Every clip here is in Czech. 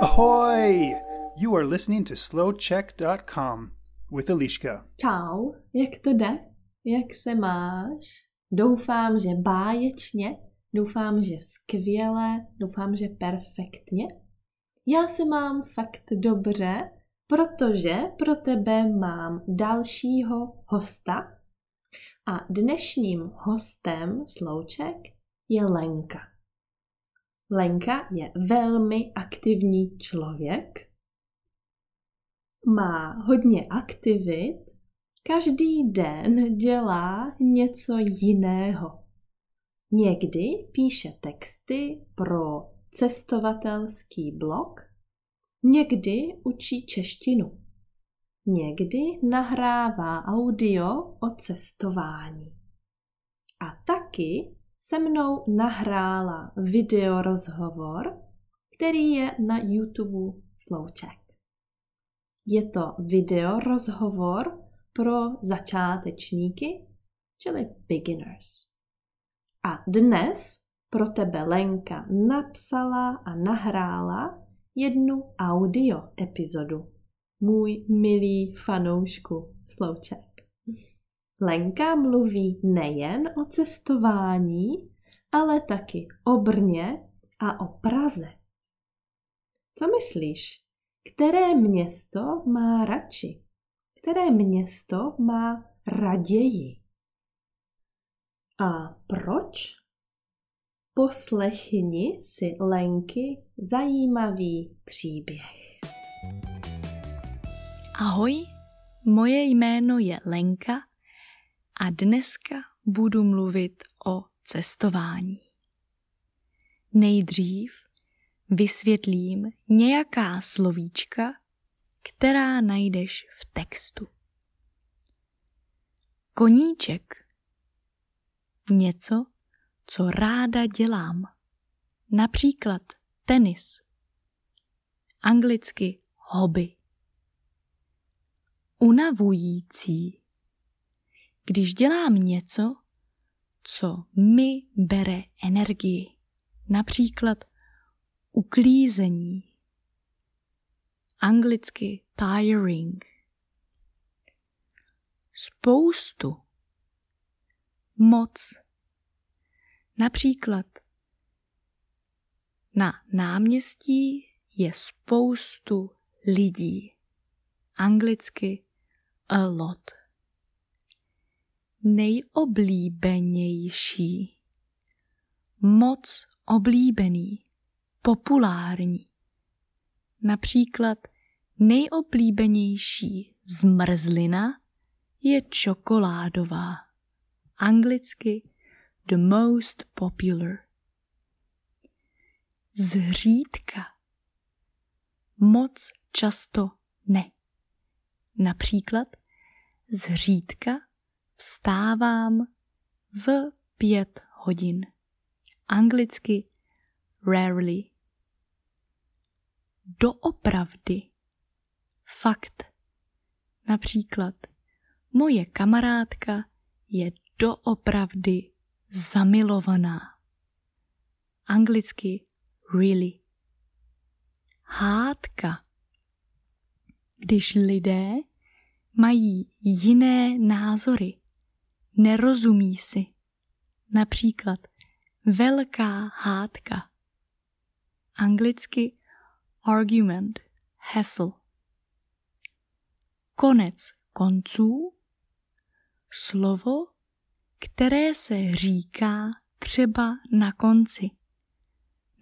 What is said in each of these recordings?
Ahoy! You are listening to slowcheck.com with Eliška. Čau, jak to jde? Jak se máš? Doufám, že báječně, doufám, že skvěle, doufám, že perfektně. Já se mám fakt dobře, protože pro tebe mám dalšího hosta. A dnešním hostem Slouček je Lenka. Lenka je velmi aktivní člověk, má hodně aktivit, každý den dělá něco jiného. Někdy píše texty pro cestovatelský blog, někdy učí češtinu, někdy nahrává audio o cestování. A taky se mnou nahrála videorozhovor, který je na YouTube Slouček. Je to videorozhovor pro začátečníky, čili beginners. A dnes pro tebe Lenka napsala a nahrála jednu audio epizodu. Můj milý fanoušku Slouček. Lenka mluví nejen o cestování, ale taky o Brně a o Praze. Co myslíš? Které město má radši? Které město má raději? A proč? Poslechni si Lenky zajímavý příběh. Ahoj, moje jméno je Lenka a dneska budu mluvit o cestování. Nejdřív vysvětlím nějaká slovíčka, která najdeš v textu. Koníček. Něco, co ráda dělám. Například tenis. Anglicky hobby. Unavující. Když dělám něco, co mi bere energii. Například uklízení. Anglicky tiring. Spoustu. Moc. Například na náměstí je spoustu lidí. Anglicky a lot. Nejoblíbenější. Moc oblíbený populární. Například nejoblíbenější zmrzlina je čokoládová. Anglicky the most popular. Zřídka. Moc často ne. Například zřídka vstávám v pět hodin. Anglicky rarely doopravdy. Fakt. Například, moje kamarádka je doopravdy zamilovaná. Anglicky really. Hádka. Když lidé mají jiné názory, nerozumí si. Například velká hádka. Anglicky argument, hassle. Konec konců, slovo, které se říká třeba na konci.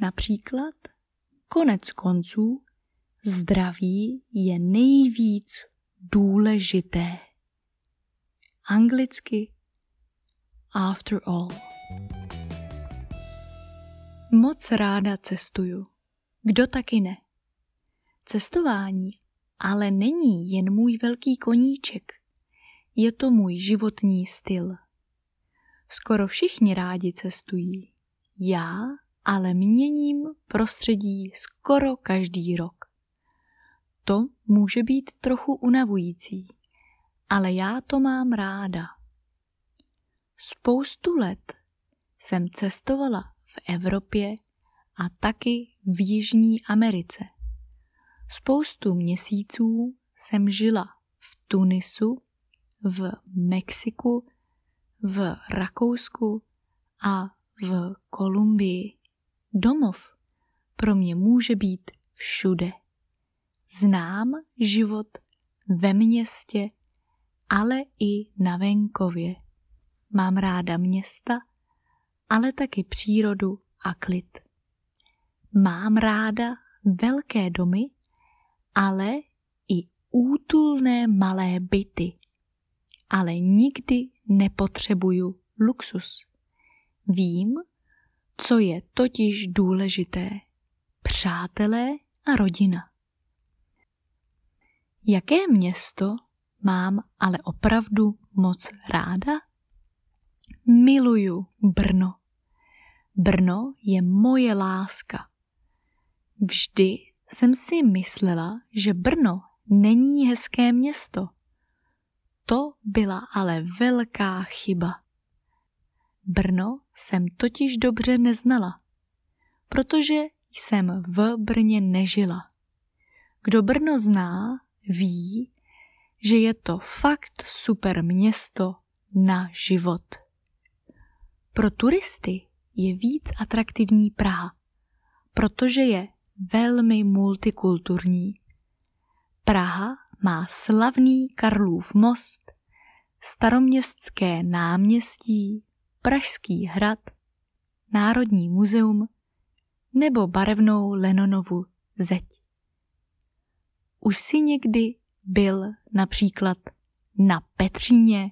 Například konec konců zdraví je nejvíc důležité. Anglicky after all. Moc ráda cestuju. Kdo taky ne? Cestování ale není jen můj velký koníček. Je to můj životní styl. Skoro všichni rádi cestují. Já ale měním prostředí skoro každý rok. To může být trochu unavující, ale já to mám ráda. Spoustu let jsem cestovala v Evropě a taky v Jižní Americe. Spoustu měsíců jsem žila v Tunisu, v Mexiku, v Rakousku a v Kolumbii. Domov pro mě může být všude. Znám život ve městě, ale i na venkově. Mám ráda města, ale taky přírodu a klid. Mám ráda velké domy, ale i útulné malé byty. Ale nikdy nepotřebuju luxus. Vím, co je totiž důležité. Přátelé a rodina. Jaké město mám ale opravdu moc ráda? Miluju Brno. Brno je moje láska. Vždy jsem si myslela, že Brno není hezké město. To byla ale velká chyba. Brno jsem totiž dobře neznala, protože jsem v Brně nežila. Kdo Brno zná, ví, že je to fakt super město na život. Pro turisty je víc atraktivní Praha, protože je velmi multikulturní. Praha má slavný Karlův most, staroměstské náměstí, Pražský hrad, Národní muzeum nebo barevnou Lenonovu zeď. Už si někdy byl například na Petříně,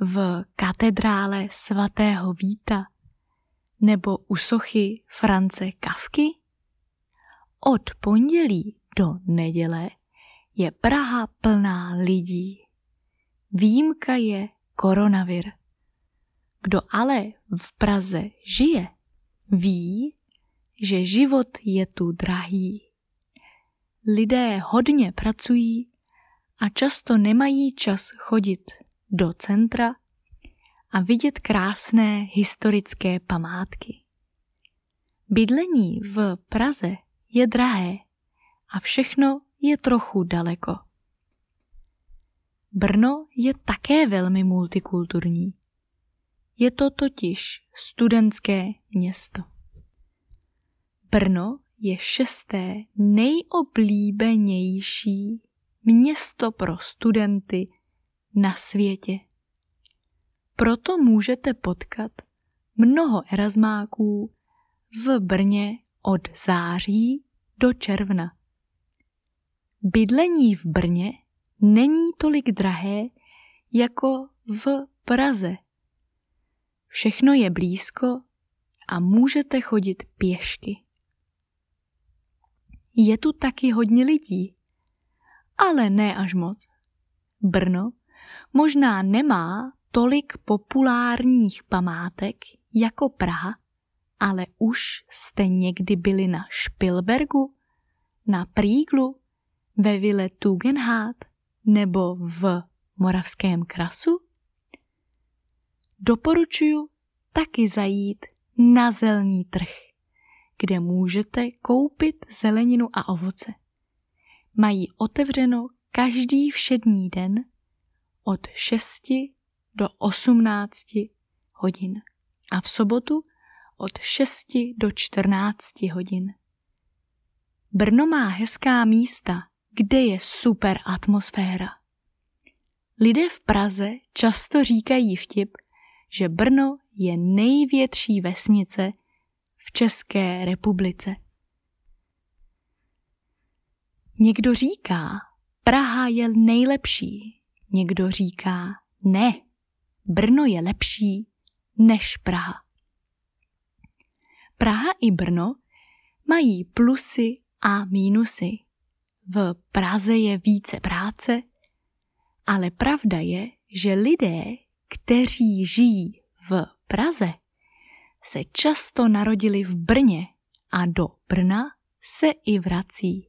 v katedrále svatého Víta nebo u sochy France Kavky? Od pondělí do neděle je Praha plná lidí. Výjimka je koronavir. Kdo ale v Praze žije, ví, že život je tu drahý. Lidé hodně pracují a často nemají čas chodit do centra a vidět krásné historické památky. Bydlení v Praze je drahé a všechno je trochu daleko. Brno je také velmi multikulturní. Je to totiž studentské město. Brno je šesté nejoblíbenější město pro studenty na světě. Proto můžete potkat mnoho erasmáků v Brně od září do června. Bydlení v Brně není tolik drahé jako v Praze. Všechno je blízko a můžete chodit pěšky. Je tu taky hodně lidí, ale ne až moc. Brno možná nemá tolik populárních památek jako Praha, ale už jste někdy byli na Špilbergu, na Príglu, ve vile Tugendhat nebo v Moravském krasu? Doporučuju taky zajít na zelný trh, kde můžete koupit zeleninu a ovoce. Mají otevřeno každý všední den od 6 do 18 hodin a v sobotu od 6 do 14 hodin. Brno má hezká místa, kde je super atmosféra. Lidé v Praze často říkají vtip, že Brno je největší vesnice v České republice. Někdo říká, Praha je nejlepší. Někdo říká, ne, Brno je lepší než Praha. Praha i Brno mají plusy a mínusy. V Praze je více práce, ale pravda je, že lidé, kteří žijí v Praze, se často narodili v Brně a do Brna se i vrací.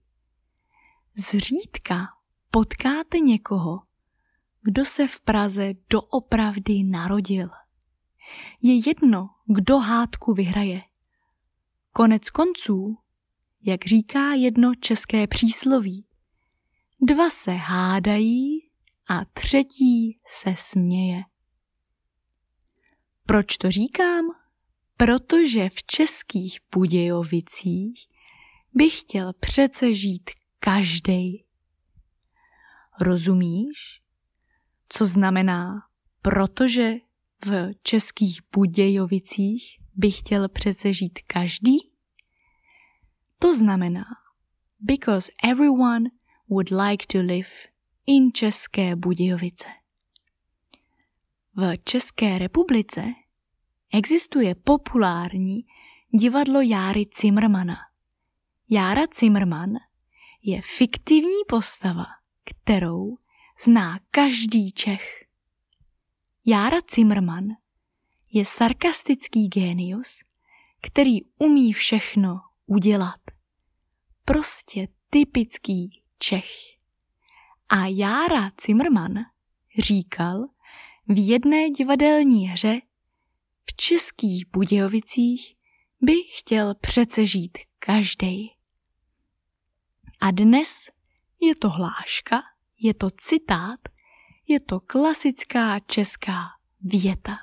Zřídka potkáte někoho, kdo se v Praze doopravdy narodil. Je jedno, kdo hádku vyhraje. Konec konců, jak říká jedno české přísloví, dva se hádají a třetí se směje. Proč to říkám? Protože v českých Budějovicích bych chtěl přece žít každý. Rozumíš, co znamená, protože v českých Budějovicích by chtěl přece žít každý? To znamená, because everyone would like to live in České Budějovice. V České republice existuje populární divadlo Járy Zimmermana. Jára Zimmerman je fiktivní postava, kterou zná každý Čech. Jára Zimmerman je sarkastický génius, který umí všechno udělat. Prostě typický Čech. A Jára Zimmerman říkal v jedné divadelní hře v českých Budějovicích by chtěl přece žít každý. A dnes je to hláška, je to citát, je to klasická česká věta.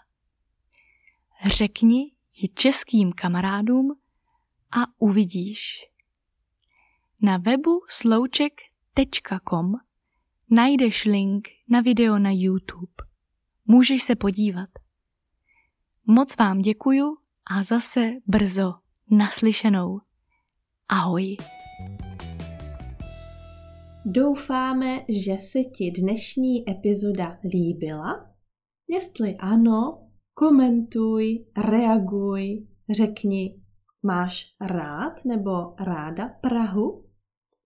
Řekni ji českým kamarádům a uvidíš. Na webu slouček.com najdeš link na video na YouTube. Můžeš se podívat. Moc vám děkuju a zase brzo naslyšenou. Ahoj. Doufáme, že se ti dnešní epizoda líbila. Jestli ano, komentuj, reaguj, řekni, máš rád nebo ráda Prahu?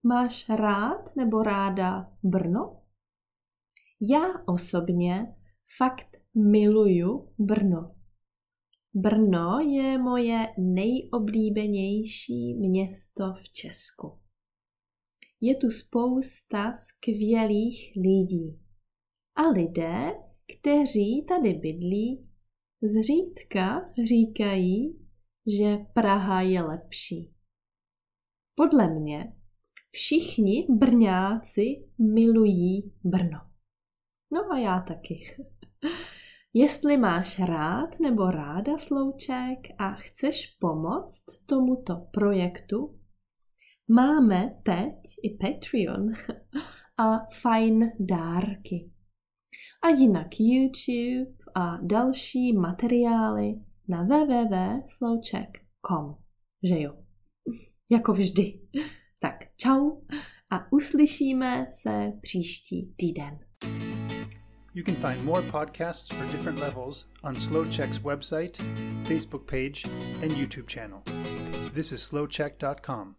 Máš rád nebo ráda Brno? Já osobně fakt miluju Brno. Brno je moje nejoblíbenější město v Česku. Je tu spousta skvělých lidí. A lidé, kteří tady bydlí, zřídka říkají, že Praha je lepší. Podle mě všichni Brňáci milují Brno. No a já taky. Jestli máš rád nebo ráda slouček a chceš pomoct tomuto projektu, máme teď i Patreon a fajn dárky. A jinak YouTube a další materiály na www.slouček.com. Že jo? Jako vždy. Tak čau a uslyšíme se příští týden. You can find more podcasts for different levels on Slow Check's website, Facebook page, and YouTube channel. This is slowcheck.com.